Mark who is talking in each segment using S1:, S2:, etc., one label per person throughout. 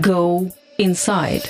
S1: Go inside.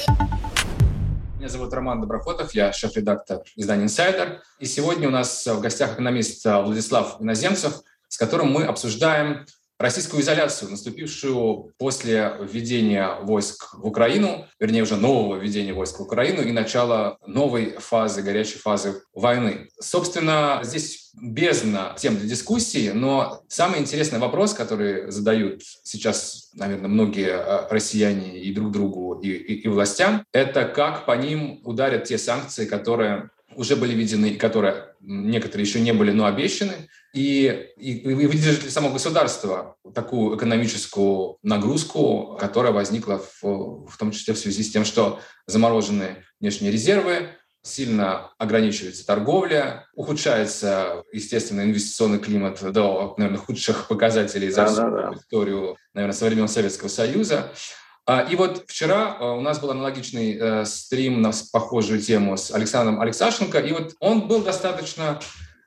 S2: Меня зовут Роман Доброхотов, я шеф-редактор издания «Инсайдер». И сегодня у нас в гостях экономист Владислав Иноземцев, с которым мы обсуждаем российскую изоляцию, наступившую после введения войск в Украину, вернее уже нового введения войск в Украину и начала новой фазы, горячей фазы войны. Собственно, здесь бездна тем для дискуссии, но самый интересный вопрос, который задают сейчас, наверное, многие э, россияне и друг другу, и, и, и властям, это как по ним ударят те санкции, которые уже были введены и которые некоторые еще не были, но обещаны, и, и, и выдержит ли само государство такую экономическую нагрузку, которая возникла в, в том числе в связи с тем, что заморожены внешние резервы, сильно ограничивается торговля, ухудшается, естественно, инвестиционный климат до, наверное, худших показателей за да, всю да, да. историю, наверное, со времен Советского Союза. А, и вот вчера а, у нас был аналогичный э, стрим на похожую тему с Александром Алексашенко, и вот он был достаточно...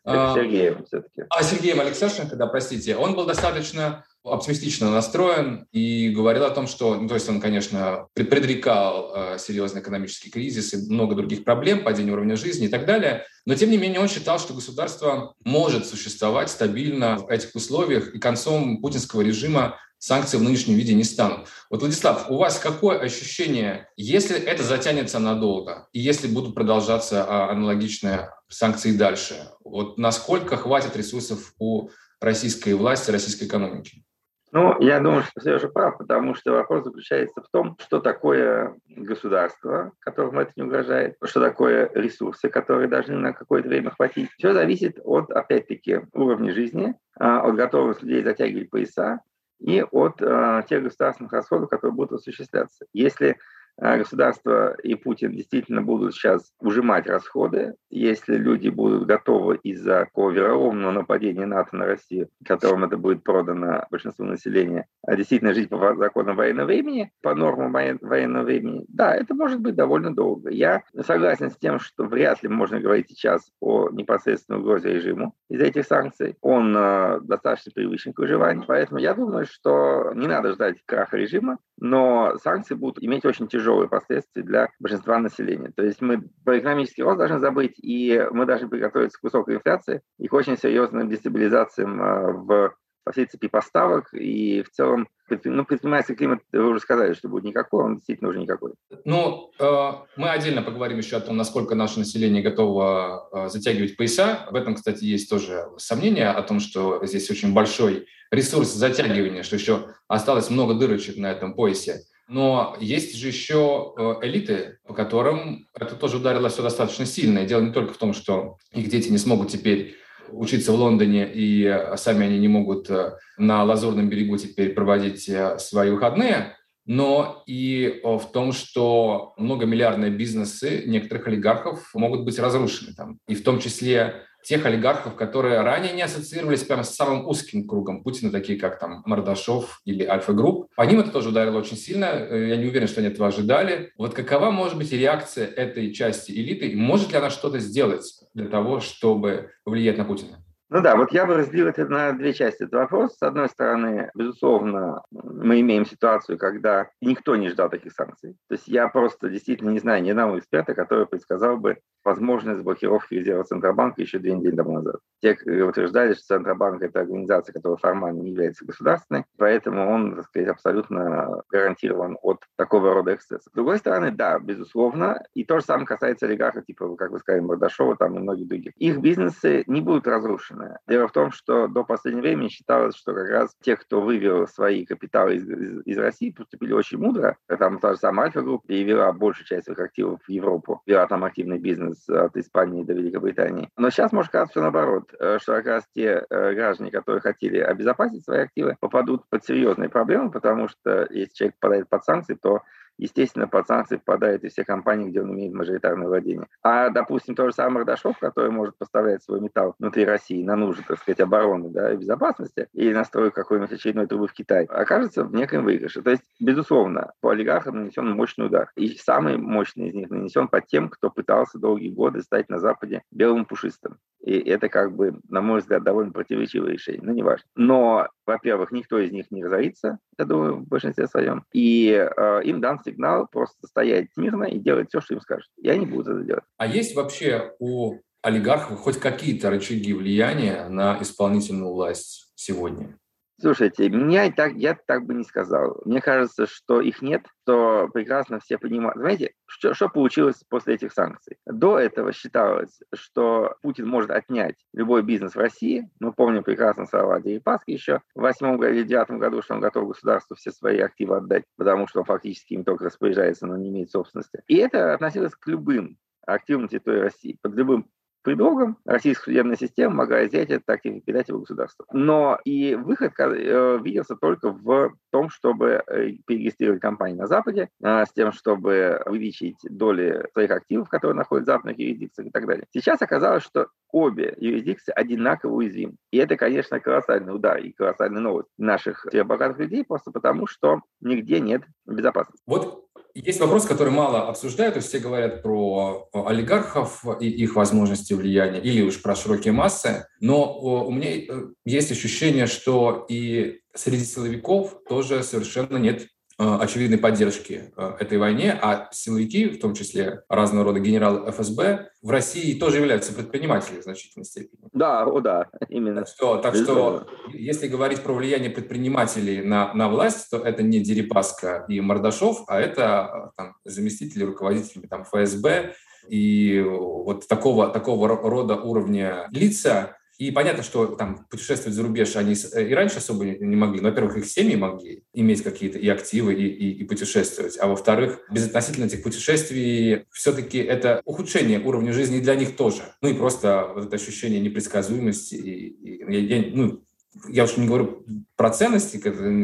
S3: А, Сергеем все-таки.
S2: А, Сергеем Алексашенко, да, простите. Он был достаточно оптимистично настроен и говорил о том, что, ну, то есть он, конечно, предрекал э, серьезный экономический кризис и много других проблем, падение уровня жизни и так далее, но тем не менее он считал, что государство может существовать стабильно в этих условиях, и концом путинского режима санкции в нынешнем виде не станут. Вот, Владислав, у вас какое ощущение, если это затянется надолго, и если будут продолжаться а, аналогичные санкции дальше, вот насколько хватит ресурсов у российской власти, российской экономики?
S3: Ну, я думаю, что Сережа прав, потому что вопрос заключается в том, что такое государство, которому это не угрожает, что такое ресурсы, которые должны на какое-то время хватить. Все зависит от, опять-таки, уровня жизни, а, от готовности людей затягивать пояса, и от э, тех государственных расходов, которые будут осуществляться. Если государство и Путин действительно будут сейчас ужимать расходы, если люди будут готовы из-за такого вероломного нападения НАТО на Россию, которым это будет продано большинству населения, а действительно жить по законам военного времени, по нормам военного времени, да, это может быть довольно долго. Я согласен с тем, что вряд ли можно говорить сейчас о непосредственной угрозе режиму из-за этих санкций. Он э, достаточно привычен к выживанию, поэтому я думаю, что не надо ждать краха режима, но санкции будут иметь очень тяжелые последствия для большинства населения. То есть мы про экономический рост должны забыть, и мы должны приготовиться к высокой инфляции и к очень серьезным дестабилизациям а, в по всей цепи поставок, и в целом ну, предпринимательский климат, вы уже сказали, что будет никакой, он действительно уже никакой.
S2: Ну, э, мы отдельно поговорим еще о том, насколько наше население готово э, затягивать пояса. В этом, кстати, есть тоже сомнение о том, что здесь очень большой ресурс затягивания, что еще осталось много дырочек на этом поясе. Но есть же еще э, элиты, по которым это тоже ударило все достаточно сильно. И дело не только в том, что их дети не смогут теперь учиться в Лондоне, и э, сами они не могут э, на Лазурном берегу теперь проводить свои выходные, но и в том, что многомиллиардные бизнесы некоторых олигархов могут быть разрушены. Там. И в том числе тех олигархов, которые ранее не ассоциировались прямо с самым узким кругом Путина, такие как там Мордашов или Альфа-Групп. По ним это тоже ударило очень сильно. Э, я не уверен, что они этого ожидали. Вот какова может быть реакция этой части элиты? И может ли она что-то сделать для того, чтобы повлиять на Путина?
S3: Ну да, вот я бы разделил это на две части. Этот вопрос. С одной стороны, безусловно, мы имеем ситуацию, когда никто не ждал таких санкций. То есть я просто действительно не знаю ни одного эксперта, который предсказал бы возможность блокировки резерва Центробанка еще две недели тому назад. Те утверждали, что Центробанк – это организация, которая формально не является государственной, поэтому он, так сказать, абсолютно гарантирован от такого рода эксцессов. С другой стороны, да, безусловно, и то же самое касается олигархов, типа, как вы сказали, Мордашова там и многих других. Их бизнесы не будут разрушены. Дело в том, что до последнего времени считалось, что как раз те, кто вывел свои капиталы из, из, из России, поступили очень мудро. Там та же самая Альфа-группа перевела большую часть своих активов в Европу, вела там активный бизнес от Испании до Великобритании. Но сейчас может казаться все наоборот, э, что как раз те э, граждане, которые хотели обезопасить свои активы, попадут под серьезные проблемы, потому что если человек попадает под санкции, то естественно, под санкции попадают и все компании, где он имеет мажоритарное владение. А, допустим, тот же самый Мордашов, который может поставлять свой металл внутри России на нужды, так сказать, обороны да, и безопасности, или настроить какой-нибудь очередной трубы в Китай, окажется в некоем выигрыше. То есть, безусловно, по олигархам нанесен мощный удар. И самый мощный из них нанесен под тем, кто пытался долгие годы стать на Западе белым пушистым. И это, как бы, на мой взгляд, довольно противоречивое решение, но не важно. Но, во-первых, никто из них не разорится, я думаю, в большинстве своем. И э, им дан сигнал просто стоять мирно и делать все, что им скажут. И они будут это делать.
S2: А есть вообще у олигархов хоть какие-то рычаги влияния на исполнительную власть сегодня?
S3: Слушайте, меня так, я так бы не сказал. Мне кажется, что их нет, то прекрасно все понимают. Знаете, что, что получилось после этих санкций? До этого считалось, что Путин может отнять любой бизнес в России. Мы помним прекрасно слова Дерипаски еще в восьмом или девятом году, что он готов государству все свои активы отдать, потому что он фактически им только распоряжается, но не имеет собственности. И это относилось к любым активам территории России, под любым предлогом российская судебная система могла взять этот актив и передать его государству. Но и выход э, виделся только в том, чтобы э, перерегистрировать компании на Западе, э, с тем, чтобы увеличить доли своих активов, которые находятся в западных юрисдикциях и так далее. Сейчас оказалось, что обе юрисдикции одинаково уязвимы. И это, конечно, колоссальный удар и колоссальный новость наших богатых людей, просто потому что нигде нет безопасности.
S2: Вот есть вопрос, который мало обсуждают, то есть все говорят про олигархов и их возможности влияния, или уж про широкие массы, но у меня э, есть ощущение, что и среди силовиков тоже совершенно нет Э, очевидной поддержки э, этой войне, а силовики, в том числе разного рода генералы ФСБ, в России тоже являются предпринимателями в значительной степени.
S3: Да, о да, именно.
S2: Так что, так что если говорить про влияние предпринимателей на, на власть, то это не Дерипаска и Мордашов, а это э, там, заместители руководителями там, ФСБ и вот такого, такого рода уровня лица, и понятно, что там путешествовать за рубеж они э, и раньше особо не могли. во-первых, их семьи могли иметь какие-то и активы, и, и, и путешествовать. А во-вторых, безотносительно этих путешествий, все-таки это ухудшение уровня жизни для них тоже. Ну и просто вот это ощущение непредсказуемости. И, и, я, ну, я уж не говорю про ценности,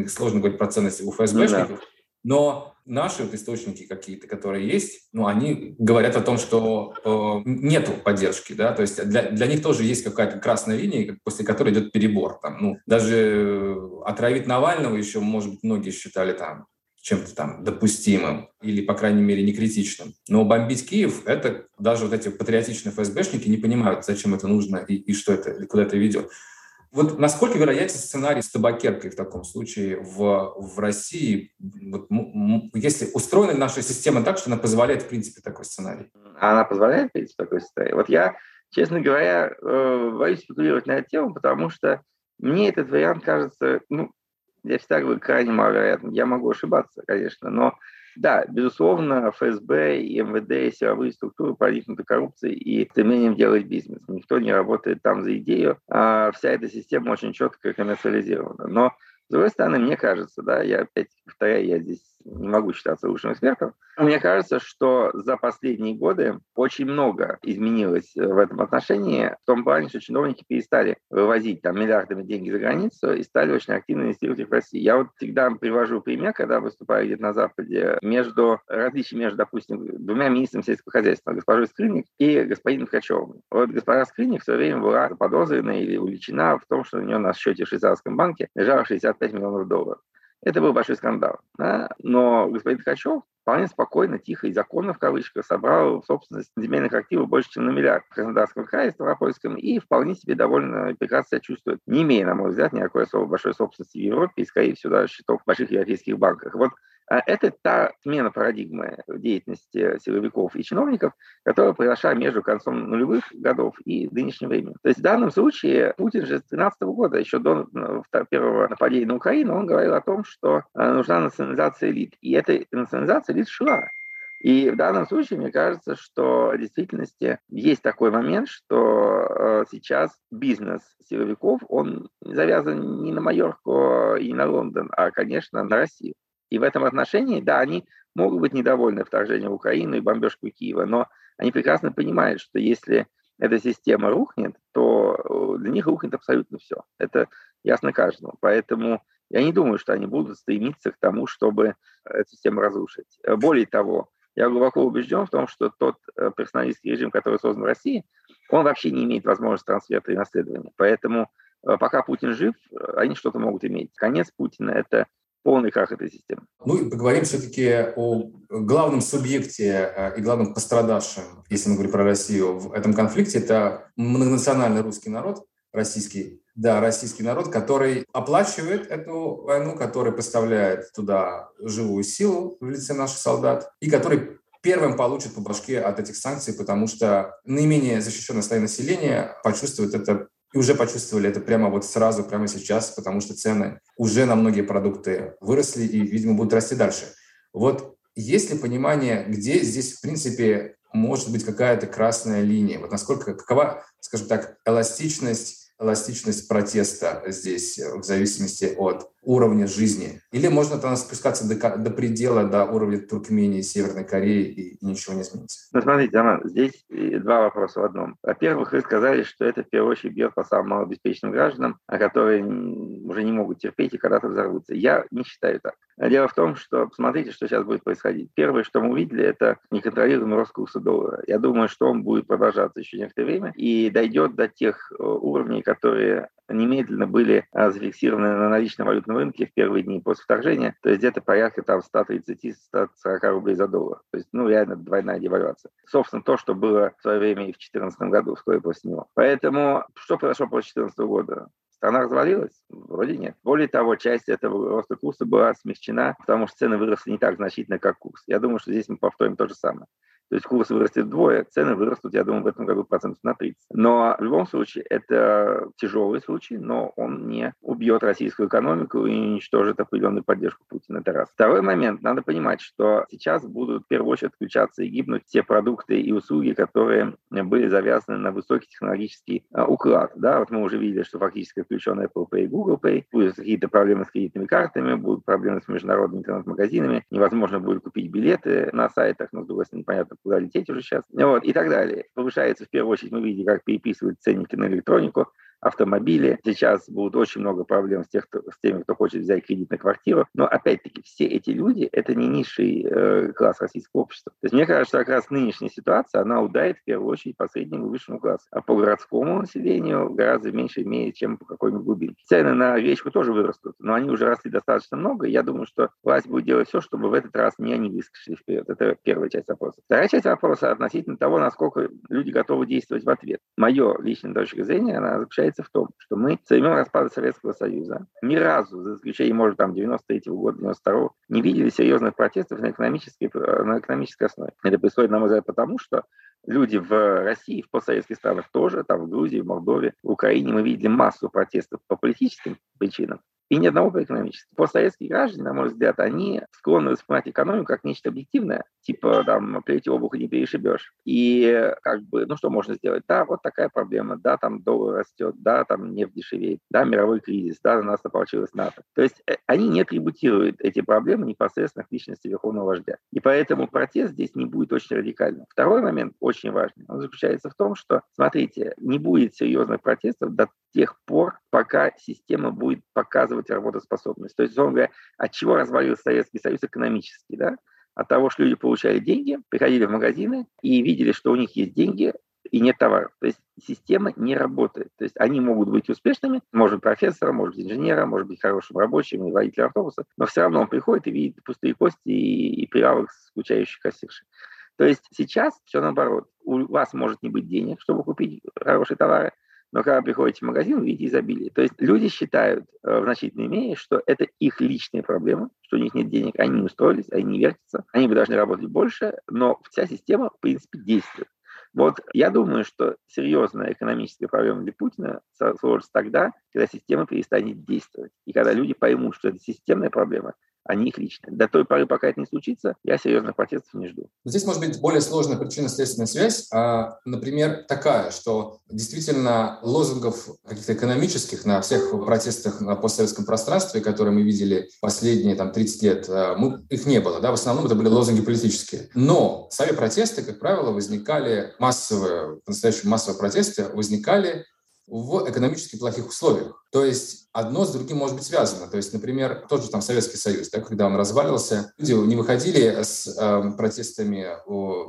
S2: сложно говорить про ценности у ФСБшников, ну, да. но наши вот источники какие-то, которые есть, ну, они говорят о том, что э, нету поддержки, да, то есть для, для них тоже есть какая-то красная линия, после которой идет перебор. Там, ну, даже отравить Навального еще, может быть, многие считали там чем-то там допустимым или, по крайней мере, не критичным. Но бомбить Киев, это даже вот эти патриотичные ФСБшники не понимают, зачем это нужно и, и что это, и куда это ведет. Вот насколько вероятен сценарий с табакеркой в таком случае в, в России, вот, если устроена наша система так, что она позволяет, в принципе, такой сценарий?
S3: Она позволяет, в принципе, такой сценарий. Вот я, честно говоря, э, боюсь спекулировать на эту тему, потому что мне этот вариант кажется, ну, я всегда говорю, крайне маловероятным. Я могу ошибаться, конечно, но да, безусловно, ФСБ и МВД и силовые структуры проникнуты коррупцией и стремлением делать бизнес. Никто не работает там за идею, а вся эта система очень четко коммерциализирована. Но с другой стороны, мне кажется, да, я опять повторяю, я здесь не могу считаться лучшим экспертом. Мне кажется, что за последние годы очень много изменилось э, в этом отношении, в том плане, что чиновники перестали вывозить там миллиардами деньги за границу и стали очень активно инвестировать их в Россию. Я вот всегда привожу пример, когда выступаю где-то на Западе, между различиями между, допустим, двумя министрами сельского хозяйства, госпожой Скрынник и господином Ткачевым. Вот госпожа Скрынник все время была подозрена или увлечена в том, что у нее на счете в швейцарском банке лежало 65 миллионов долларов. Это был большой скандал. Да? Но господин Ткачев вполне спокойно, тихо и законно, в кавычках, собрал в собственность земельных активов больше, чем на миллиард в Краснодарском крае, Ставропольском, и вполне себе довольно прекрасно себя чувствует, не имея, на мой взгляд, никакой особо большой собственности в Европе и, скорее всего, даже счетов в больших европейских банках. Вот это та смена парадигмы деятельности силовиков и чиновников, которая произошла между концом нулевых годов и нынешним временем. То есть в данном случае Путин же с 2013 года, еще до первого нападения на Украину, он говорил о том, что э, нужна национализация элит. И эта национализация элит шла. И в данном случае, мне кажется, что в действительности есть такой момент, что э, сейчас бизнес силовиков, он завязан не на Майорку и не на Лондон, а, конечно, на Россию. И в этом отношении, да, они могут быть недовольны вторжением в Украину и бомбежку Киева, но они прекрасно понимают, что если эта система рухнет, то э, для них рухнет абсолютно все. Это ясно каждому. Поэтому Я не думаю, что они будут стремиться к тому, чтобы эту систему разрушить. Более того, я глубоко убежден в том, что тот э, персоналистский режим, который создан в России, он вообще не имеет возможности трансфера и наследования. Поэтому э, пока Путин жив, э, они что-то могут иметь. Конец Путина – это полный крах этой системы.
S2: Ну и поговорим все-таки о главном субъекте и главном пострадавшем, если мы говорим про Россию, в этом конфликте. Это многонациональный русский народ, российский, да, российский народ, который оплачивает эту войну, который поставляет туда живую силу в лице наших солдат и который первым получит по башке от этих санкций, потому что наименее защищенное слои населения почувствуют это и уже почувствовали это прямо вот сразу, прямо сейчас, потому что цены уже на многие продукты выросли и, видимо, будут расти дальше. Вот есть ли понимание, где здесь, в принципе, может быть какая-то красная линия? Вот насколько, какова, скажем так, эластичность эластичность протеста здесь э, в зависимости от уровня жизни? Или можно там спускаться до, до предела, до уровня Туркмении, Северной Кореи и, и ничего не изменится?
S3: Ну, смотрите, Роман, здесь два вопроса в одном. Во-первых, вы сказали, что это в первую очередь бьет по самым малообеспеченным гражданам, а которые уже не могут терпеть и когда-то взорвутся. Я не считаю так. Дело в том, что посмотрите, что сейчас будет происходить. Первое, что мы увидели, это неконтролируемый рост курса доллара. Я думаю, что он будет продолжаться еще некоторое время и дойдет до тех э, уровней, которые немедленно были а, зафиксированы на наличном валютном рынке в первые дни после вторжения, то есть где-то порядка там 130-140 рублей за доллар. То есть, ну, реально двойная девальвация. Собственно, то, что было в свое время и в 2014 году, вскоре после него. Поэтому что произошло после 2014 года? Страна развалилась? Вроде нет. Более того, часть этого роста курса была смягчена, потому что цены выросли не так значительно, как курс. Я думаю, что здесь мы повторим то же самое. То есть курс вырастет вдвое, цены вырастут, я думаю, в этом году процентов на 30. Но в любом случае это тяжелый случай, но он не убьет российскую экономику и уничтожит определенную поддержку Путина. Это раз. Второй момент. Надо понимать, что сейчас будут в первую очередь отключаться и гибнуть те продукты и услуги, которые были завязаны на высокий технологический а, уклад. Да, вот мы уже видели, что фактически отключен Apple Pay и Google Pay. Будут какие-то проблемы с кредитными картами, будут проблемы с международными интернет-магазинами. Невозможно будет купить билеты на сайтах, но, с другой стороны, непонятно, куда лететь уже сейчас, вот, и так далее. Повышается, в первую очередь, мы видим, как переписывают ценники на электронику, автомобили. Сейчас будут очень много проблем с, тех, кто, с теми, кто хочет взять кредит на квартиру. Но опять-таки все эти люди – это не низший э, класс российского общества. То есть мне кажется, что как раз нынешняя ситуация, она ударит в первую очередь по среднему и высшему классу. А по городскому населению гораздо меньше имеет, чем по какой-нибудь глубинке. Цены на гречку тоже вырастут, но они уже росли достаточно много. Я думаю, что власть будет делать все, чтобы в этот раз не они выскочили вперед. Это первая часть вопроса. Вторая часть вопроса относительно того, насколько люди готовы действовать в ответ. Мое личное точка зрения, она заключается заключается в том, что мы со времен распада Советского Союза ни разу, за исключением, может, там, 93 -го года, 92 -го, не видели серьезных протестов на экономической, на экономической основе. Это происходит, на мой взгляд, потому что люди в России, в постсоветских странах тоже, там в Грузии, в Молдове, в Украине мы видели массу протестов по политическим причинам, и ни одного по экономическим. Постсоветские граждане, на мой взгляд, они склонны воспринимать экономику как нечто объективное, типа там плеть обух не перешибешь. И как бы, ну что можно сделать? Да, вот такая проблема, да, там доллар растет, да, там нефть дешевеет, да, мировой кризис, да, у нас получилось НАТО. То есть э, они не атрибутируют эти проблемы непосредственно к личности верховного вождя. И поэтому протест здесь не будет очень радикальным. Второй момент очень важный, он заключается в том, что, смотрите, не будет серьезных протестов до тех пор, пока система будет показывать работоспособность. То есть, условно говоря, от чего развалился Советский Союз экономически, да? От того, что люди получали деньги, приходили в магазины и видели, что у них есть деньги, и нет товаров. То есть система не работает. То есть они могут быть успешными, может профессором, может инженером, может быть хорошим рабочим и водителем автобуса, но все равно он приходит и видит пустые кости и, и прилавок скучающих кассирши. То есть сейчас все наоборот. У вас может не быть денег, чтобы купить хорошие товары, но когда приходите в магазин, вы видите изобилие. То есть люди считают э, в значительной мере, что это их личная проблема, что у них нет денег, они не устроились, они не вертятся, они бы должны работать больше, но вся система, в принципе, действует. Вот я думаю, что серьезная экономическая проблема для Путина сложится тогда, когда система перестанет действовать. И когда люди поймут, что это системная проблема, а не их лично. До той поры, пока это не случится, я серьезных протестов не жду.
S2: Здесь может быть более сложная причинно-следственная связь, а, например, такая, что действительно лозунгов каких-то экономических на всех протестах на постсоветском пространстве, которые мы видели последние там, 30 лет, а, мы, их не было. Да? В основном это были лозунги политические. Но сами протесты, как правило, возникали массовые, по-настоящему массовые протесты возникали в экономически плохих условиях. То есть одно с другим может быть связано. То есть, например, тот же там Советский Союз, да, когда он развалился, люди не выходили с э, протестами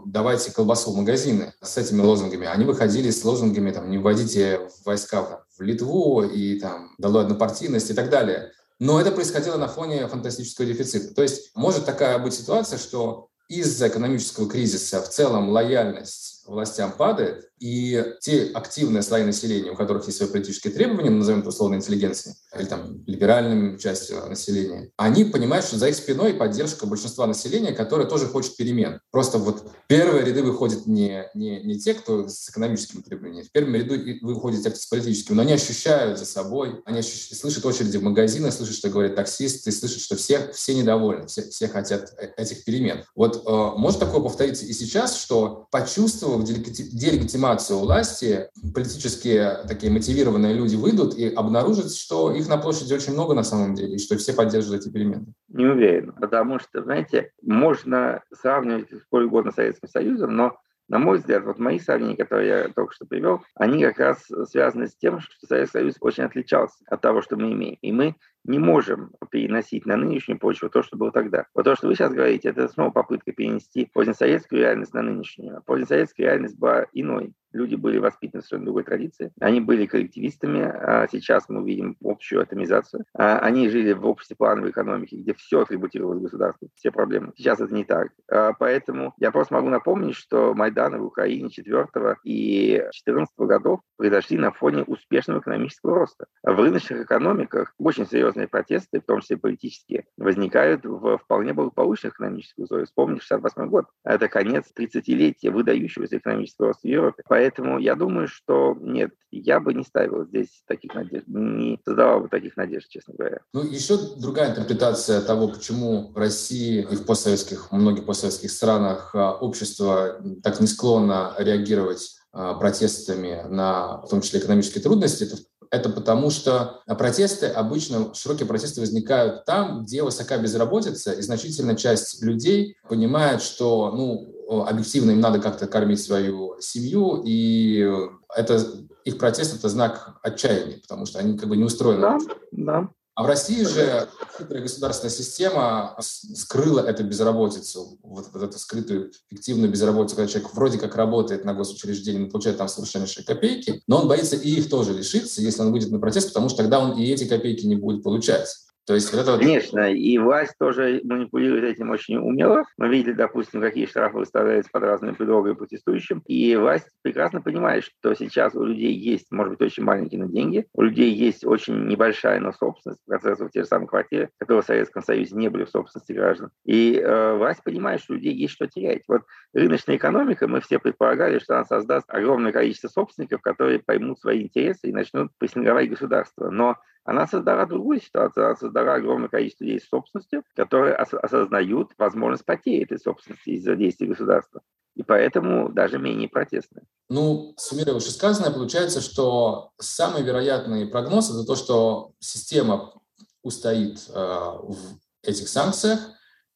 S2: «давайте колбасу в магазины» с этими лозунгами. Они выходили с лозунгами там, «не вводите войска там, в Литву» и там «долой однопартийность» и так далее. Но это происходило на фоне фантастического дефицита. То есть может такая быть ситуация, что из-за экономического кризиса в целом лояльность властям падает, и те активные слои населения, у которых есть свои политические требования, назовем это условно интеллигенцией, или там либеральным частью населения, они понимают, что за их спиной поддержка большинства населения, которое тоже хочет перемен. Просто вот первые ряды выходят не, не, не те, кто с экономическими требованиями, в первом ряду выходят те, кто с политическими, но они ощущают за собой, они ощущают, слышат очереди в магазины, слышат, что говорят таксисты, слышат, что все, все недовольны, все, все хотят э, этих перемен. Вот э, может такое повториться и сейчас, что почувствовав делегитимацию легитимацию власти, политические такие мотивированные люди выйдут и обнаружат, что их на площади очень много на самом деле, и что все поддерживают эти перемены?
S3: Не уверен, потому что, знаете, можно сравнивать сколь угодно с Советским Союзом, но на мой взгляд, вот мои сравнения, которые я только что привел, они как раз связаны с тем, что Советский Союз очень отличался от того, что мы имеем. И мы не можем переносить на нынешнюю почву то, что было тогда. Вот то, что вы сейчас говорите, это снова попытка перенести позднесоветскую реальность на нынешнюю. Позднесоветская реальность была иной люди были воспитаны в совершенно другой традиции. Они были коллективистами, а сейчас мы видим общую атомизацию. А они жили в обществе плановой экономики, где все атрибутировалось государству, все проблемы. Сейчас это не так. А поэтому я просто могу напомнить, что Майданы в Украине 4 и 14 годов произошли на фоне успешного экономического роста. В рыночных экономиках очень серьезные протесты, в том числе политические, возникают в вполне благополучных экономических условиях. Вспомните 68 год. Это конец 30-летия выдающегося экономического роста в Европе. Поэтому я думаю, что нет, я бы не ставил здесь таких надежд, не создавал бы таких надежд, честно говоря.
S2: Ну, еще другая интерпретация того, почему в России и в постсоветских, многих постсоветских странах а, общество так не склонно реагировать а, протестами на, в том числе, экономические трудности, это это потому, что протесты обычно, широкие протесты возникают там, где высока безработица, и значительная часть людей понимает, что ну, объективно им надо как-то кормить свою семью, и это их протест — это знак отчаяния, потому что они как бы не устроены.
S3: Да, да.
S2: А в России же хитрая государственная система скрыла эту безработицу, вот, вот эту скрытую фиктивную безработицу, когда человек вроде как работает на госучреждении, но получает там совершеннейшие копейки, но он боится и их тоже лишиться, если он выйдет на протест, потому что тогда он и эти копейки не будет получать.
S3: То есть вот это. Конечно, и власть тоже манипулирует этим очень умело. Мы видели, допустим, какие штрафы выставляются под разными предлогами протестующим. И власть прекрасно понимает, что сейчас у людей есть, может быть, очень маленькие, но деньги. У людей есть очень небольшая, но собственность процессов те же самые квартиры, которые в Советском Союзе не были в собственности граждан. И э, власть понимает, что у людей есть что терять. Вот рыночная экономика, мы все предполагали, что она создаст огромное количество собственников, которые поймут свои интересы и начнут прессинговать государство. Но она создала другую ситуацию. Она создала огромное количество людей с собственностью, которые ос- осознают возможность потери этой собственности из-за действий государства. И поэтому даже менее протестны.
S2: Ну, суммируя вышесказанное, получается, что самый вероятный прогноз – это то, что система устоит э, в этих санкциях,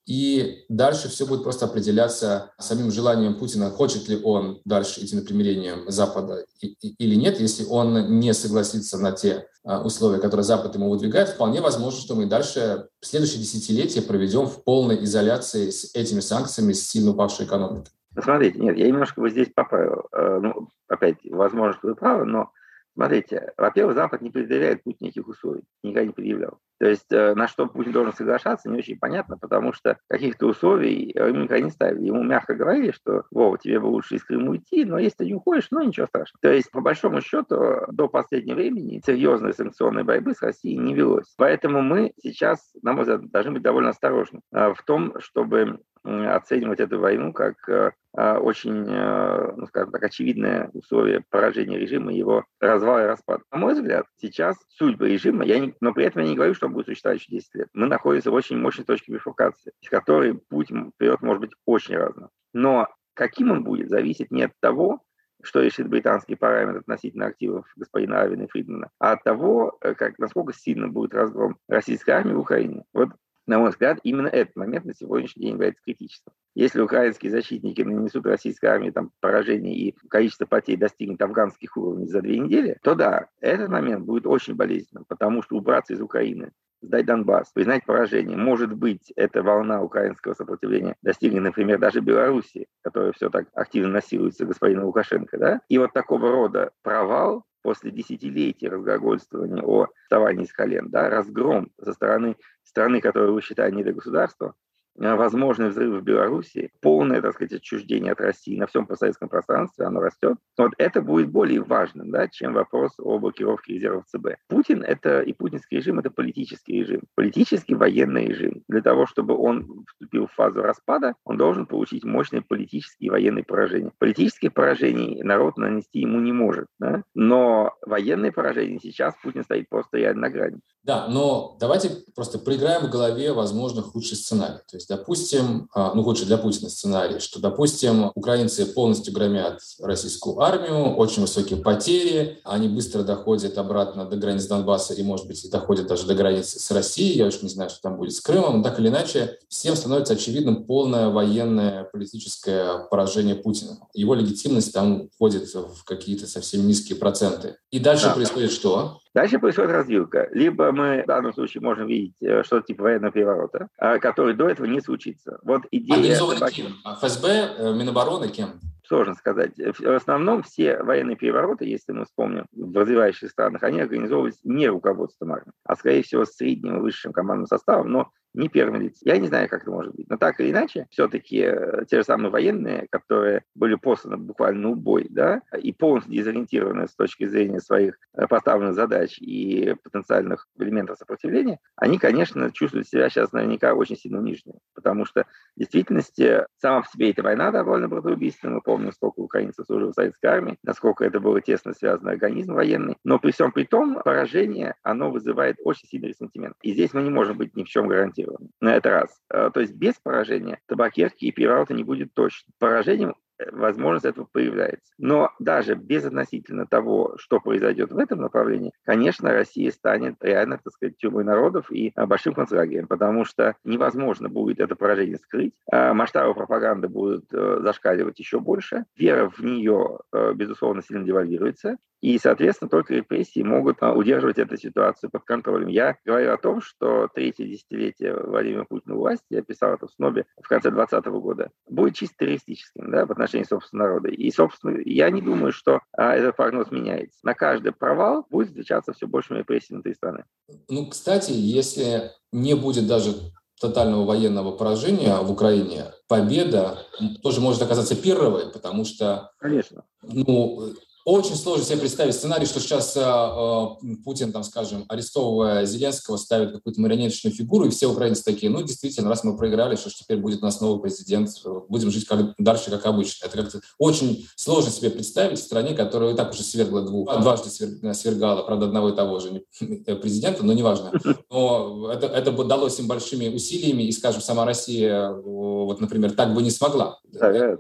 S2: и дальше все будет просто определяться самим желанием Путина, хочет ли он дальше идти на примирение Запада или нет. Если он не согласится на те а, условия, которые Запад ему выдвигает, вполне возможно, что мы дальше следующее десятилетие проведем в полной изоляции с этими санкциями, с сильно упавшей экономикой.
S3: Смотрите, нет, я немножко бы здесь поправил. Э, ну, опять, возможно, что вы правы, но Смотрите, во-первых, Запад не предъявляет Путину никаких условий, никогда не предъявлял. То есть э, на что Путин должен соглашаться, не очень понятно, потому что каких-то условий ему никогда не ставили. Ему мягко говорили, что Вова, тебе бы лучше из Крыма уйти, но если ты не уходишь, ну ничего страшного. То есть, по большому счету, до последнего времени серьезной санкционной борьбы с Россией не велось. Поэтому мы сейчас, на мой взгляд, должны быть довольно осторожны э, в том, чтобы оценивать эту войну как э, а, очень, э, ну, скажем так, очевидное условие поражения режима, его развала и распада. На мой взгляд, сейчас судьба режима, я не, но при этом я не говорю, что он будет существовать еще 10 лет. Мы находимся в очень мощной точке бифуркации, с которой путь вперед может быть очень разным. Но каким он будет, зависит не от того, что решит британский парламент относительно активов господина Авина и Фридмана, а от того, э, как, насколько сильно будет разгром российской армии в Украине. Вот на мой взгляд, именно этот момент на сегодняшний день является критическим. Если украинские защитники нанесут российской армии там поражение и количество потерь достигнет афганских уровней за две недели, то да, этот момент будет очень болезненным, потому что убраться из Украины сдать Донбасс, признать поражение. Может быть, эта волна украинского сопротивления достигнет, например, даже Белоруссии, которая все так активно насилуется господином Лукашенко. Да? И вот такого рода провал после десятилетий разглагольствования о вставании с колен, да, разгром со стороны страны, которую вы считаете недогосударством, возможный взрыв в Беларуси, полное, так сказать, отчуждение от России на всем постсоветском пространстве, оно растет. Вот это будет более важным, да, чем вопрос о блокировке резервов ЦБ. Путин это и путинский режим это политический режим, политический военный режим. Для того, чтобы он вступил в фазу распада, он должен получить мощные политические и военные поражения. Политические поражения народ нанести ему не может, да? но военные поражения сейчас Путин стоит просто реально на грани.
S2: Да, но давайте просто проиграем в голове, возможно, худший сценарий. То есть, допустим, а, ну, худший для Путина сценарий, что, допустим, украинцы полностью громят российскую армию, очень высокие потери, они быстро доходят обратно до границ Донбасса и, может быть, доходят даже до границы с Россией. Я уж не знаю, что там будет с Крымом. Но так или иначе, всем становится очевидным полное военное политическое поражение Путина. Его легитимность там входит в какие-то совсем низкие проценты. И дальше да. происходит что?
S3: Дальше происходит развилка. Либо мы в данном случае можем видеть э, что-то типа военного переворота, а, который до этого не случится. Вот идея...
S2: Организованный кем? ФСБ, э, Минобороны, кем?
S3: сложно сказать. В основном все военные перевороты, если мы вспомним, в развивающих странах, они организовывались не руководством армии, а, скорее всего, средним и высшим командным составом, но не первым лицам. Я не знаю, как это может быть. Но так или иначе, все-таки э, те же самые военные, которые были посланы буквально на убой, да, и полностью дезориентированы с точки зрения своих э, поставленных задач и потенциальных элементов сопротивления, они, конечно, чувствуют себя сейчас наверняка очень сильно униженными. Потому что в действительности сама в себе эта война довольно братоубийственная. Мы помним, сколько украинцев служило в советской армии, насколько это было тесно связано организм военный. Но при всем при том, поражение, оно вызывает очень сильный ресентимент. И здесь мы не можем быть ни в чем гарантированы На этот раз. Э, то есть без поражения табакерки и переворота не будет точно. Поражением возможность этого появляется. Но даже безотносительно того, что произойдет в этом направлении, конечно, Россия станет реально, так сказать, тюрьмой народов и а, большим концлагерем, потому что невозможно будет это поражение скрыть, а масштабы пропаганды будут э, зашкаливать еще больше, вера в нее, э, безусловно, сильно девальвируется, и, соответственно, только репрессии могут а, удерживать эту ситуацию под контролем. Я говорю о том, что третье десятилетие Владимира Путина власти, я писал это в СНОБе в конце 2020 года, будет чисто террористическим да, в отношении отношении собственного народа. И, собственно, я не думаю, что а, этот прогноз меняется. На каждый провал будет встречаться все большими репрессиями внутри страны.
S2: Ну, кстати, если не будет даже тотального военного поражения в Украине, победа тоже может оказаться первой, потому что
S3: Конечно.
S2: Ну, очень сложно себе представить сценарий, что сейчас э, э, Путин, там, скажем, арестовывая Зеленского, ставит какую-то марионеточную фигуру, и все украинцы такие, ну, действительно, раз мы проиграли, что ж теперь будет у нас новый президент, будем жить как, дальше, как обычно. Это как-то очень сложно себе представить в стране, которая и так уже свергла двух, дважды свергала, правда, одного и того же президента, но неважно. Но это, это далось им большими усилиями, и, скажем, сама Россия, вот, например, так бы не смогла.
S3: Да.
S2: Э,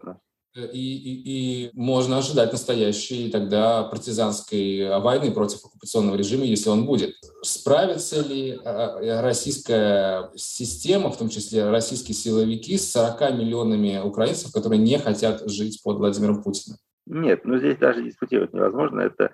S2: и, и, и можно ожидать настоящей тогда партизанской войны против оккупационного режима, если он будет. Справится ли э, российская система, в том числе российские силовики, с 40 миллионами украинцев, которые не хотят жить под Владимиром Путиным?
S3: Нет, ну здесь даже дискутировать невозможно, это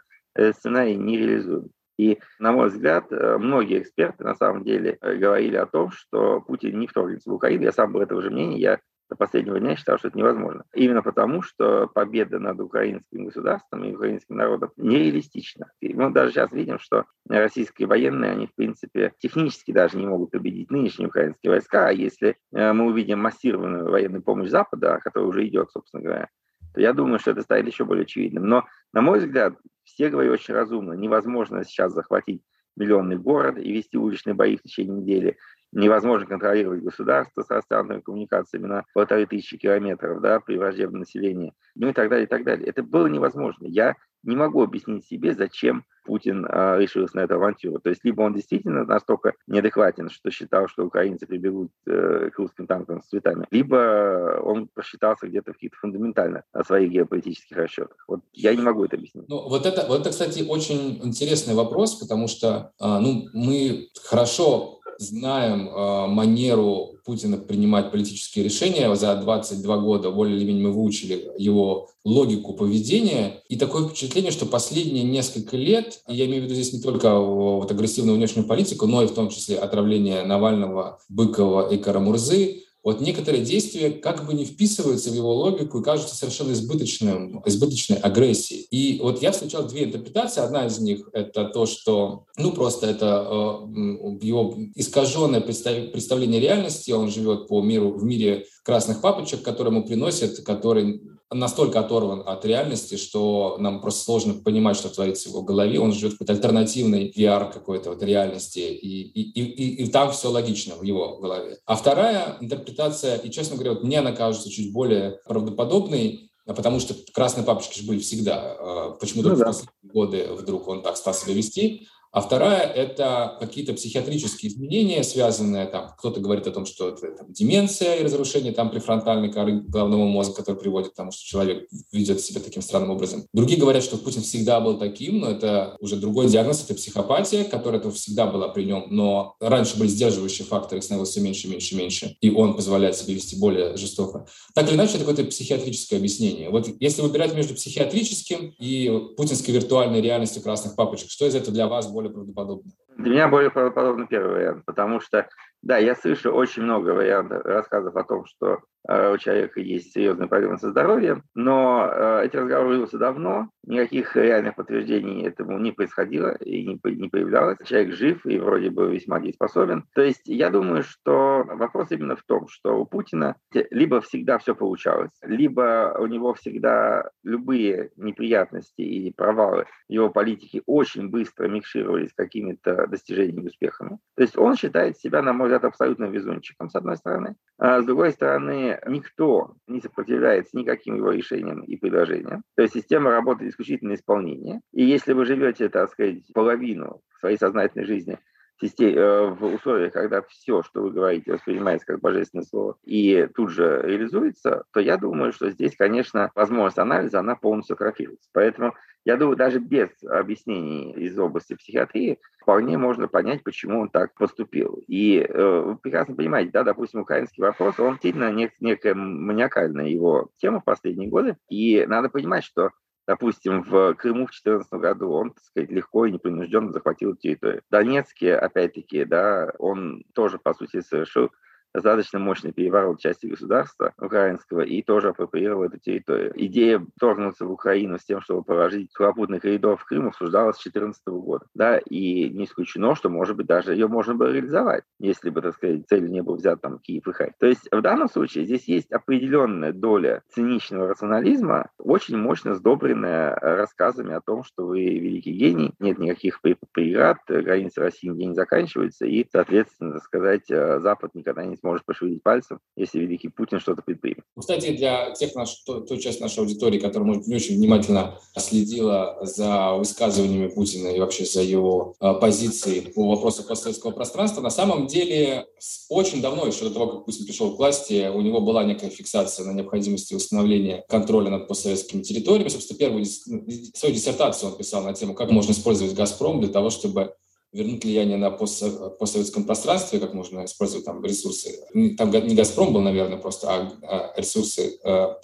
S3: сценарий нереализуем. И, на мой взгляд, э, многие эксперты на самом деле говорили о том, что Путин не вторгнется в Украину. Я сам был этого же мнения. Я до последнего дня считал, что это невозможно. Именно потому, что победа над украинским государством и украинским народом нереалистична. И мы даже сейчас видим, что российские военные, они, в принципе, технически даже не могут победить нынешние украинские войска. А если э, мы увидим массированную военную помощь Запада, которая уже идет, собственно говоря, то я думаю, что это станет еще более очевидным. Но, на мой взгляд, все говорят очень разумно. Невозможно сейчас захватить миллионный город и вести уличные бои в течение недели невозможно контролировать государство с расстоянными коммуникациями на полторы тысячи километров да, при враждебном населении, ну и так далее, и так далее. Это было невозможно. Я не могу объяснить себе, зачем Путин а, решился на эту авантюру. То есть либо он действительно настолько неадекватен, что считал, что украинцы прибегут э, к русским танкам с цветами, либо он просчитался где-то в каких-то фундаментально о своих геополитических расчетах. Вот я не могу это объяснить.
S2: Ну, вот это, вот это, кстати, очень интересный вопрос, потому что а, ну, мы хорошо знаем э, манеру Путина принимать политические решения. За 22 года более или менее мы выучили его логику поведения. И такое впечатление, что последние несколько лет, я имею в виду здесь не только вот агрессивную внешнюю политику, но и в том числе отравление Навального, Быкова и Карамурзы, вот некоторые действия как бы не вписываются в его логику и кажутся совершенно избыточным, избыточной агрессией. И вот я встречал две интерпретации. Одна из них — это то, что, ну, просто это э, его искаженное представление реальности. Он живет по миру, в мире красных папочек, которые ему приносят, который настолько оторван от реальности, что нам просто сложно понимать, что творится в его голове. Он живет в какой-то альтернативной VR какой-то вот реальности, и, и, и, и там все логично в его голове. А вторая интерпретация, и, честно говоря, вот мне она кажется чуть более правдоподобной, потому что красные папочки же были всегда. А почему-то ну, да. в последние годы вдруг он так стал себя вести. А вторая – это какие-то психиатрические изменения, связанные, там, кто-то говорит о том, что это там, деменция и разрушение там, префронтальной коры головного мозга, который приводит к тому, что человек ведет себя таким странным образом. Другие говорят, что Путин всегда был таким, но это уже другой диагноз, это психопатия, которая -то всегда была при нем, но раньше были сдерживающие факторы, становилось все меньше, меньше, меньше, и он позволяет себе вести более жестоко. Так или иначе, это какое-то психиатрическое объяснение. Вот если выбирать между психиатрическим и путинской виртуальной реальностью красных папочек, что из этого для вас более более правдоподобно?
S3: Для меня более правдоподобно первый вариант, потому что, да, я слышу очень много вариантов, рассказов о том, что у человека есть серьезные проблемы со здоровьем, но э, эти разговоры ведутся давно, никаких реальных подтверждений этому не происходило и не, появлялось. Человек жив и вроде бы весьма дееспособен. То есть я думаю, что вопрос именно в том, что у Путина либо всегда все получалось, либо у него всегда любые неприятности и провалы его политики очень быстро микшировались с какими-то достижениями и успехами. То есть он считает себя, на мой взгляд, абсолютно везунчиком, с одной стороны. А с другой стороны, никто не сопротивляется никаким его решениям и предложениям. То есть система работает исключительно исполнение. И если вы живете, так сказать, половину своей сознательной жизни в условиях, когда все, что вы говорите, воспринимается как божественное слово и тут же реализуется, то я думаю, что здесь, конечно, возможность анализа, она полностью атрофируется. Поэтому я думаю, даже без объяснений из области психиатрии вполне можно понять, почему он так поступил. И э, вы прекрасно понимаете, да, допустим, украинский вопрос, он действительно нек- некая маниакальная его тема в последние годы. И надо понимать, что Допустим, в Крыму в 2014 году он, так сказать, легко и непринужденно захватил территорию. В Донецке, опять-таки, да, он тоже, по сути, совершил достаточно мощный переворот части государства украинского и тоже апроприировал эту территорию. Идея торгнуться в Украину с тем, чтобы положить сухопутный коридор в Крым, обсуждалась с 2014 года. Да, и не исключено, что, может быть, даже ее можно было реализовать, если бы, так сказать, целью не был взят там Киев и Харьков. То есть в данном случае здесь есть определенная доля циничного рационализма, очень мощно сдобренная рассказами о том, что вы великий гений, нет никаких преград, границы России нигде не заканчиваются, и, соответственно, так сказать, Запад никогда не сможет пошевелить пальцем, если великий Путин что-то предпримет.
S2: Кстати, для тех наш, той, части нашей аудитории, которая, может не очень внимательно следила за высказываниями Путина и вообще за его э, позицией по вопросу постсоветского пространства, на самом деле очень давно, еще до того, как Путин пришел к власти, у него была некая фиксация на необходимости установления контроля над постсоветскими территориями. Собственно, первую свою диссертацию он писал на тему, как можно использовать «Газпром» для того, чтобы вернуть влияние на постсоветском пространстве, как можно использовать там ресурсы. Там не «Газпром» был, наверное, просто, а, а ресурсы э,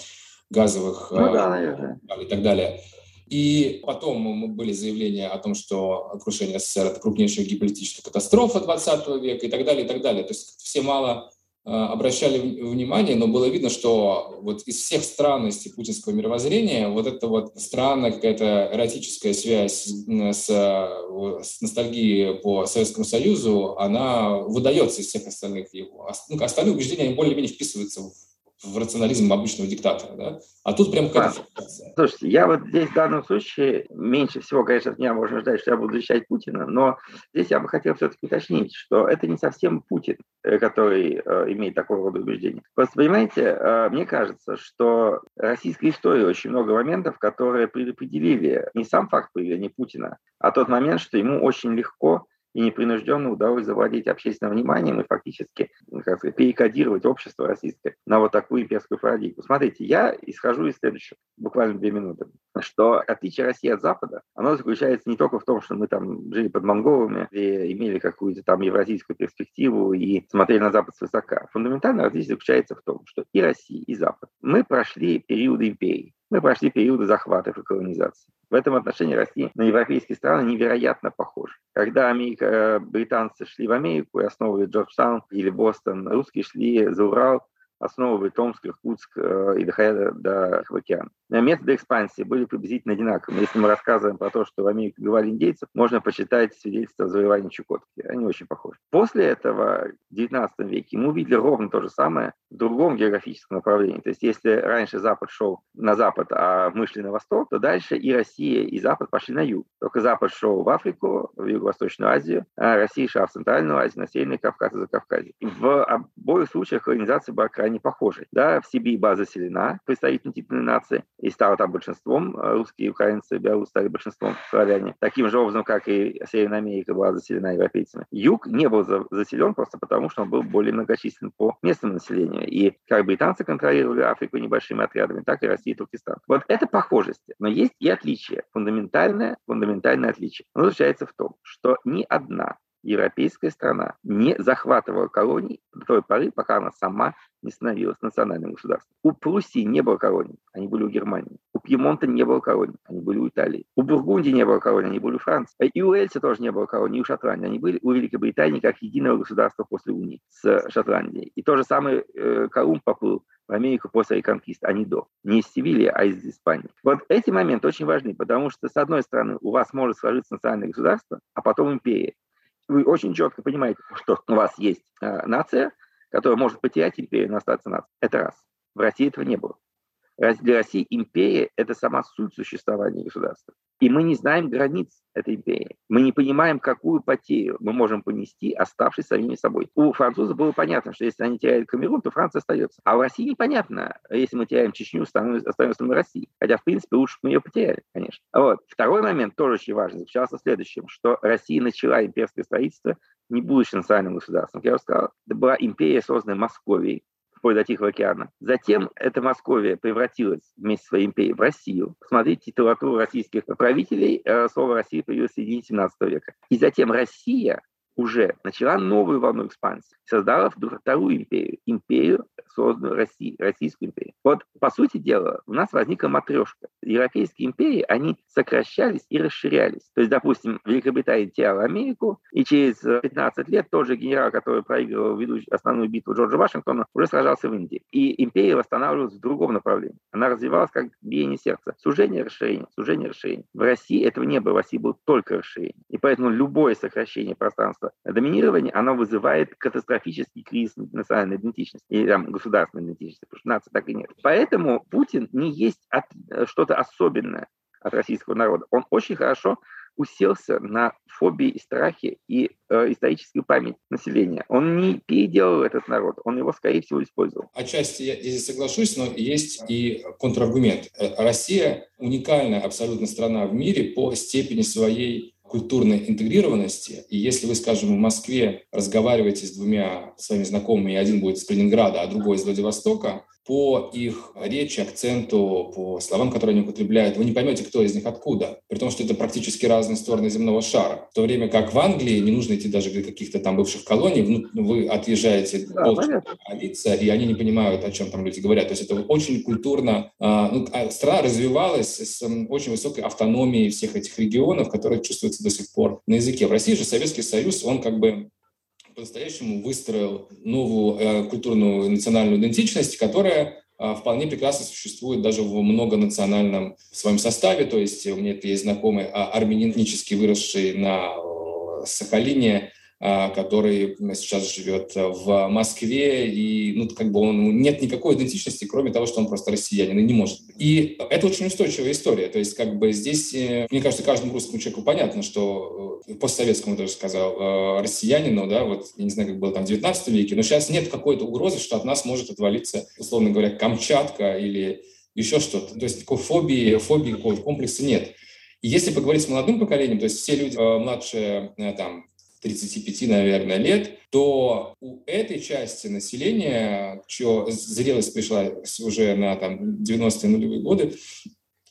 S2: газовых ну, да, наверное. и так далее. И потом были заявления о том, что крушение СССР – это крупнейшая геополитическая катастрофа 20 века и так далее, и так далее. То есть все мало Э, обращали внимание, но было видно, что вот из всех странностей путинского мировоззрения вот эта вот странная какая-то эротическая связь с, с ностальгией по Советскому Союзу, она выдается из всех остальных его. Ну, остальные убеждения, они более-менее вписываются в рационализм обычного диктатора, да? А тут прям
S3: а, Слушайте, я вот здесь в данном случае меньше всего, конечно, от меня можно ждать, что я буду защищать Путина, но здесь я бы хотел все-таки уточнить, что это не совсем Путин, э, который э, имеет такого рода убеждения. Просто, понимаете, э, мне кажется, что российской истории очень много моментов, которые предопределили не сам факт появления Путина, а тот момент, что ему очень легко и непринужденно удалось завладеть общественным вниманием и фактически как сказать, перекодировать общество российское на вот такую имперскую парадигму. Смотрите, я исхожу из следующего, буквально две минуты, что отличие России от Запада, оно заключается не только в том, что мы там жили под монголами, и имели какую-то там евразийскую перспективу и смотрели на Запад свысока. Фундаментальное различие заключается в том, что и Россия, и Запад, мы прошли периоды империи, мы прошли периоды захватов и колонизации. В этом отношении Россия на европейские страны невероятно похожа. Когда Америка, э, британцы шли в Америку и основывали Джорджтаун или Бостон, русские шли за Урал основывая Томск, Иркутск э, и доходя до Тихого океана. Методы экспансии были приблизительно одинаковыми. Если мы рассказываем про то, что в Америке убивали индейцев, можно почитать свидетельства о Чукотки. Они очень похожи. После этого в XIX веке мы увидели ровно то же самое в другом географическом направлении. То есть если раньше Запад шел на запад, а мы шли на восток, то дальше и Россия, и Запад пошли на юг. Только Запад шел в Африку, в Юго-Восточную Азию, а Россия шла в Центральную Азию, на Северный Кавказ и Закавказье. В обоих случаях колонизация была крайне похожей. Да, в Сибири была заселена представительной нации и стала там большинством. Русские, украинцы, белорусы стали большинством славяне. Таким же образом, как и Северная Америка была заселена европейцами. Юг не был заселен просто потому, что он был более многочислен по местному населению. И как британцы контролировали Африку небольшими отрядами, так и Россия и Туркестан. Вот это похожести. Но есть и отличие. Фундаментальное, фундаментальное отличие. Оно заключается в том, что ни одна европейская страна не захватывала колонии до той поры, пока она сама не становилась национальным государством. У Пруссии не было колоний, они были у Германии. У Пьемонта не было колоний, они были у Италии. У Бургундии не было колоний, они были у Франции. И у Эльса тоже не было колоний, и у Шотландии. Они были у Великобритании как единого государства после унии с Шотландией. И то же самое э, Колумб поплыл в Америку после реконкиста, а не до. Не из Севильи, а из Испании. Вот эти моменты очень важны, потому что, с одной стороны, у вас может сложиться национальное государство, а потом империя вы очень четко понимаете, что у вас есть э, нация, которая может потерять империю, но остаться нацией. Это раз. В России этого не было. Для России империя – это сама суть существования государства. И мы не знаем границ этой империи. Мы не понимаем, какую потерю мы можем понести, оставшись самими собой. У французов было понятно, что если они теряют Камерун, то Франция остается. А в России непонятно. Если мы теряем Чечню, остаемся мы России. Хотя, в принципе, лучше мы ее потеряли, конечно. Вот. Второй момент тоже очень важный, заключался в следующем, что Россия начала имперское строительство не будучи национальным государством. Как я уже сказал, это была империя, созданная Московией, вплоть до Тихого океана. Затем эта Московия превратилась вместе с своей империей в Россию. Посмотрите титулатуру российских правителей. Э, слово «Россия» появилось в середине 17 века. И затем Россия уже начала новую волну экспансии, создала вторую империю, империю, созданную Россией, Российскую империю. Вот, по сути дела, у нас возникла матрешка. Европейские империи, они сокращались и расширялись. То есть, допустим, Великобритания теряла Америку, и через 15 лет тот же генерал, который проигрывал ведущую основную битву Джорджа Вашингтона, уже сражался в Индии. И империя восстанавливалась в другом направлении. Она развивалась как биение сердца. Сужение, расширение, сужение, расширение. В России этого не было. В России было только расширение. И поэтому любое сокращение пространства пространства доминирования, оно вызывает катастрофический кризис национальной идентичности или там, государственной идентичности, потому что нации так и нет. Поэтому Путин не есть от, э, что-то особенное от российского народа. Он очень хорошо уселся на фобии и страхи и э, историческую память населения. Он не переделал этот народ, он его, скорее всего, использовал.
S2: Отчасти я здесь соглашусь, но есть и контраргумент. Э, Россия уникальная абсолютно страна в мире по степени своей культурной интегрированности. И если вы, скажем, в Москве разговариваете с двумя своими знакомыми, и один будет из Калининграда, а другой из Владивостока, по их речи, акценту, по словам, которые они употребляют, вы не поймете, кто из них откуда. При том, что это практически разные стороны земного шара. В то время как в Англии не нужно идти даже до каких-то там бывших колоний, вы отъезжаете да, полчаса, и они не понимают, о чем там люди говорят. То есть это очень культурно. А, ну, а страна развивалась с очень высокой автономией всех этих регионов, которые чувствуются до сих пор на языке. В России же Советский Союз, он как бы по-настоящему выстроил новую э, культурную национальную идентичность, которая э, вполне прекрасно существует даже в многонациональном своем составе. То есть у меня есть знакомый а, армянин, этнически выросший на э, Сахалине, который сейчас живет в Москве, и ну, как бы он, нет никакой идентичности, кроме того, что он просто россиянин, и не может. И это очень устойчивая история. То есть как бы здесь, э, мне кажется, каждому русскому человеку понятно, что э, постсоветскому даже сказал, э, россиянину, да, вот, я не знаю, как было там в 19 веке, но сейчас нет какой-то угрозы, что от нас может отвалиться, условно говоря, Камчатка или еще что-то. То есть такой фобии, фобии комплекса нет. И если поговорить с молодым поколением, то есть все люди младше там 35, наверное, лет, то у этой части населения, чья зрелость пришла уже на там, 90-е нулевые годы,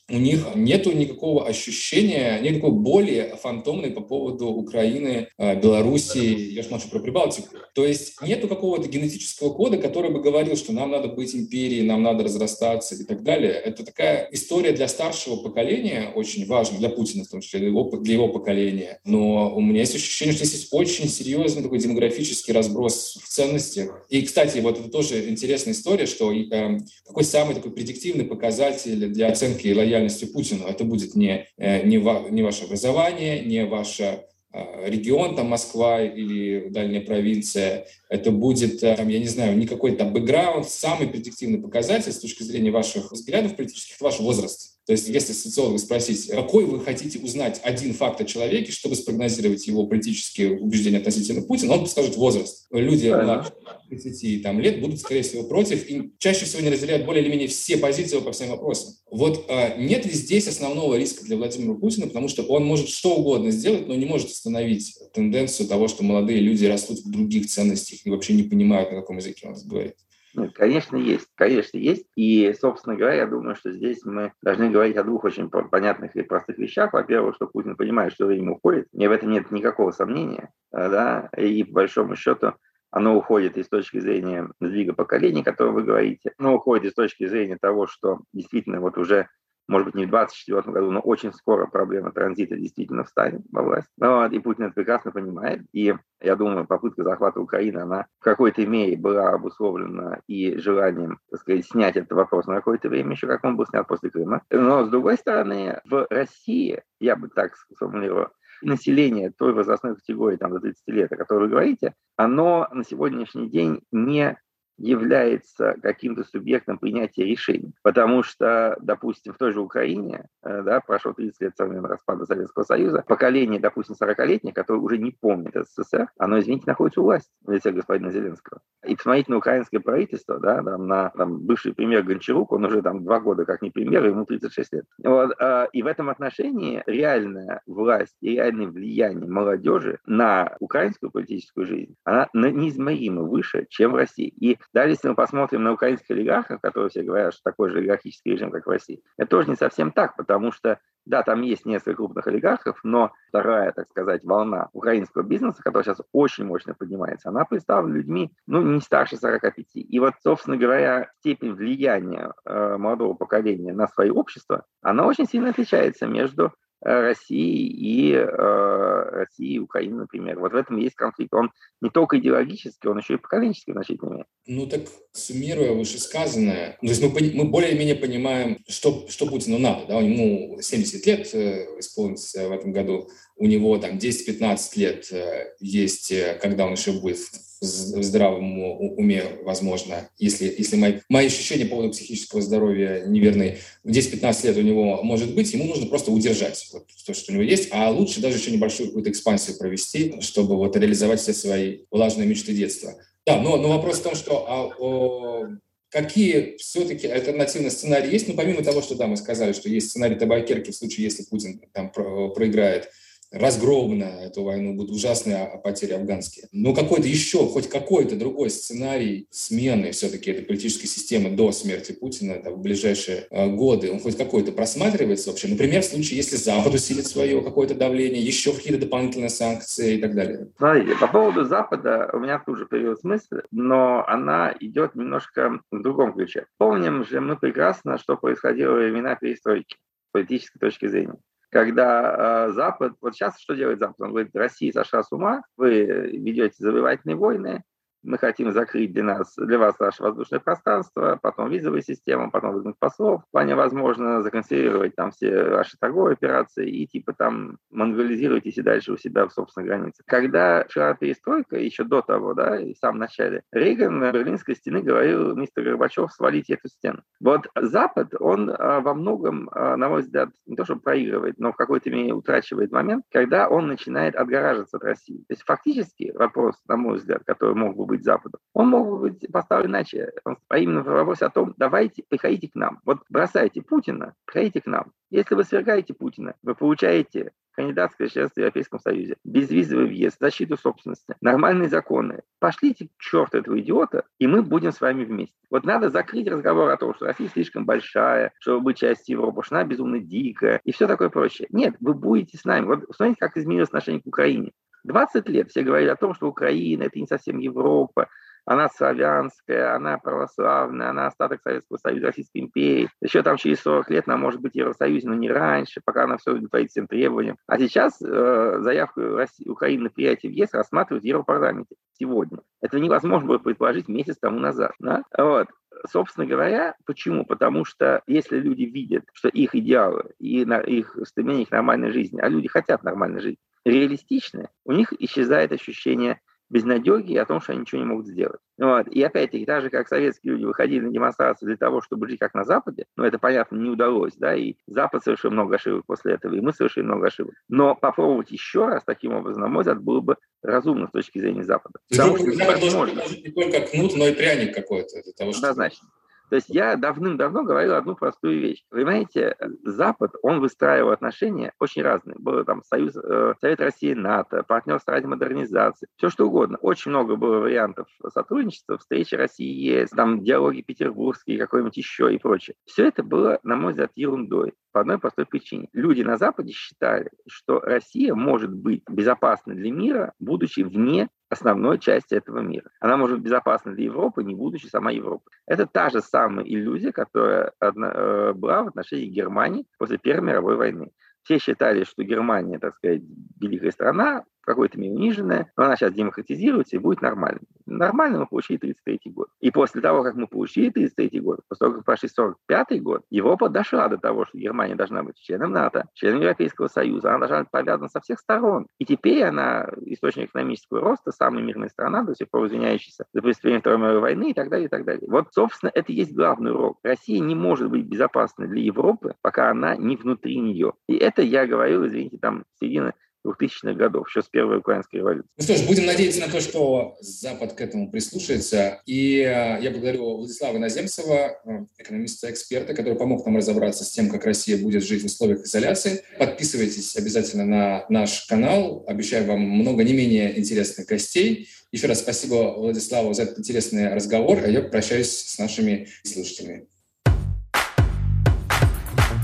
S2: у них нет никакого ощущения, никакой боли фантомной по поводу Украины, а, Белоруссии, я же молчу про Прибалтику. То есть нету какого-то генетического кода, который бы говорил, что нам надо быть империей, нам надо разрастаться и так далее. Это такая история для старшего поколения, очень важная, для Путина в том числе, для его, для его поколения. Но у меня есть ощущение, что здесь очень серьезный такой демографический разброс в ценностях. И, кстати, вот это тоже интересная история, что э, какой самый такой предиктивный показатель для оценки лояльности лояльности Путину. Это будет не, э, не, ва, не ваше образование, не ваше э, регион, там Москва или дальняя провинция, это будет, э, я не знаю, не какой-то бэкграунд, самый предиктивный показатель с точки зрения ваших взглядов политических, ваш возраст. То есть если социолога спросить, какой вы хотите узнать один факт о человеке, чтобы спрогнозировать его политические убеждения относительно Путина, он скажет возраст. Люди младше 30 там, лет будут, скорее всего, против и чаще всего не разделяют более или менее все позиции по всем вопросам. Вот а, нет ли здесь основного риска для Владимира Путина, потому что он может что угодно сделать, но не может остановить тенденцию того, что молодые люди растут в других ценностях и вообще не понимают, на каком языке он говорит.
S3: Ну, конечно, есть. Конечно, есть. И, собственно говоря, я думаю, что здесь мы должны говорить о двух очень понятных и простых вещах. Во-первых, что Путин понимает, что время уходит. И в этом нет никакого сомнения. Да? И, по большому счету, оно уходит из точки зрения сдвига поколений, о котором вы говорите. Оно уходит из точки зрения того, что действительно вот уже может быть, не в 2024 году, но очень скоро проблема транзита действительно встанет во власть. Ну, вот, и Путин это прекрасно понимает. И я думаю, попытка захвата Украины, она в какой-то мере была обусловлена и желанием, так сказать, снять этот вопрос на какое-то время, еще как он был снят после Крыма. Но, с другой стороны, в России, я бы так сформулировал, население той возрастной категории, там, до 30 лет, о которой вы говорите, оно на сегодняшний день не является каким-то субъектом принятия решений. Потому что, допустим, в той же Украине, э, да, прошло 30 лет со времени распада Советского Союза, поколение, допустим, 40-летних, которое уже не помнит СССР, оно, извините, находится у власти в лице господина Зеленского. И посмотрите на украинское правительство, да, там, на там, бывший премьер Гончарук, он уже там два года как не премьер, ему 36 лет. Вот, а, и в этом отношении реальная власть и реальное влияние молодежи на украинскую политическую жизнь, она неизмеримо выше, чем в России. И даже если мы посмотрим на украинских олигархов, которые все говорят, что такой же олигархический режим, как в России, это тоже не совсем так, потому что да, там есть несколько крупных олигархов, но вторая, так сказать, волна украинского бизнеса, которая сейчас очень мощно поднимается, она представлена людьми, ну, не старше 45. И вот, собственно говоря, степень влияния э, молодого поколения на свое общество, она очень сильно отличается между России и э, России и Украины, например. Вот в этом есть конфликт. Он не только идеологический, он еще и поколенческий мере.
S2: Ну так, суммируя вышесказанное, ну, то есть мы, мы более-менее понимаем, что, что Путину надо. Да? Ему 70 лет э, исполнится в этом году, у него там 10-15 лет э, есть, э, когда он еще будет в здравом уме, возможно, если, если мои, мои ощущения по поводу психического здоровья неверны, в 10-15 лет у него может быть, ему нужно просто удержать вот то, что у него есть, а лучше даже еще небольшую какую-то экспансию провести, чтобы вот реализовать все свои влажные мечты детства. Да, но, но вопрос в том, что а, о, какие все-таки альтернативные сценарии есть, ну, помимо того, что, да, мы сказали, что есть сценарий табакерки в случае, если Путин там проиграет разгромлена эту войну, будут ужасные потери афганские. Но какой-то еще, хоть какой-то другой сценарий смены все-таки этой политической системы до смерти Путина да, в ближайшие э, годы, он хоть какой-то просматривается вообще? Например, в случае, если Запад усилит свое какое-то давление, еще какие-то дополнительные санкции и так далее.
S3: Смотрите, по поводу Запада у меня тоже появилась мысль, но она идет немножко в другом ключе. Помним же мы прекрасно, что происходило во времена перестройки с политической точки зрения когда э, Запад, вот сейчас что делает Запад? Он говорит, Россия сошла с ума, вы ведете завоевательные войны, мы хотим закрыть для нас, для вас наше воздушное пространство, потом визовую систему, потом выгнать послов. Вполне возможно законсервировать там все ваши торговые операции и типа там монголизируйтесь и дальше у себя в собственной границе. Когда шла перестройка, еще до того, да, и в самом начале, Рейган на Берлинской стены говорил, мистер Горбачев, свалите эту стену. Вот Запад, он а, во многом, а, на мой взгляд, не то что проигрывает, но в какой-то мере утрачивает момент, когда он начинает отгораживаться от России. То есть фактически вопрос, на мой взгляд, который мог бы быть Западом? Он мог бы быть поставлен иначе. А именно вопрос о том, давайте, приходите к нам. Вот бросайте Путина, приходите к нам. Если вы свергаете Путина, вы получаете кандидатское членство в Европейском Союзе, безвизовый въезд, защиту собственности, нормальные законы. Пошлите к черту этого идиота, и мы будем с вами вместе. Вот надо закрыть разговор о том, что Россия слишком большая, чтобы быть частью Европы, что она безумно дикая и все такое прочее. Нет, вы будете с нами. Вот посмотрите, как изменилось отношение к Украине. 20 лет все говорили о том, что Украина – это не совсем Европа, она славянская, она православная, она остаток Советского Союза, Российской империи. Еще там через 40 лет она может быть Евросоюзе, но не раньше, пока она все удовлетворит всем требованиям. А сейчас э, заявку России, Украины на принятие в ЕС рассматривают в Европарламенте сегодня. Это невозможно было предположить месяц тому назад. Да? Вот собственно говоря, почему? Потому что если люди видят, что их идеалы и на их стремление к нормальной жизни, а люди хотят нормальной жизни, реалистичны, у них исчезает ощущение безнадеги и о том, что они ничего не могут сделать. Вот. И опять-таки, так же, как советские люди выходили на демонстрации для того, чтобы жить как на Западе, но это, понятно, не удалось, да, и Запад совершил много ошибок после этого, и мы совершили много ошибок. Но попробовать еще раз таким образом, на мой взгляд, было бы разумно с точки зрения Запада.
S2: Потому что Запад должен быть не только кнут, но и пряник какой-то. Для того,
S3: чтобы... Однозначно. То есть я давным-давно говорил одну простую вещь. Понимаете, Запад, он выстраивал отношения очень разные. Был там Союз, э, Совет России, НАТО, партнерство ради модернизации, все что угодно. Очень много было вариантов сотрудничества, встречи России ЕС, там диалоги петербургские, какой-нибудь еще и прочее. Все это было, на мой взгляд, ерундой по одной простой причине. Люди на Западе считали, что Россия может быть безопасной для мира, будучи вне основной части этого мира. Она может быть безопасна для Европы, не будучи сама Европой. Это та же самая иллюзия, которая э, была в отношении Германии после Первой мировой войны. Все считали, что Германия, так сказать, великая страна, какой-то мере униженная, но она сейчас демократизируется и будет нормально. Нормально мы получили 33 год. И после того, как мы получили 33 год, после того, как прошли 45 год, Европа дошла до того, что Германия должна быть членом НАТО, членом Европейского Союза, она должна быть повязана со всех сторон. И теперь она источник экономического роста, самая мирная страна, до сих пор извиняющаяся за преступление Второй мировой войны и так далее, и так далее. Вот, собственно, это и есть главный урок. Россия не может быть безопасной для Европы, пока она не внутри нее. И это я говорил, извините, там, середина 2000-х годов, еще с первой украинской революции.
S2: Ну что ж, будем надеяться на то, что Запад к этому прислушается. И э, я благодарю Владислава Наземцева, э, экономиста-эксперта, который помог нам разобраться с тем, как Россия будет жить в условиях изоляции. Подписывайтесь обязательно на наш канал. Обещаю вам много не менее интересных гостей. Еще раз спасибо Владиславу за этот интересный разговор. А я прощаюсь с нашими слушателями.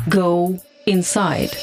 S1: Go inside.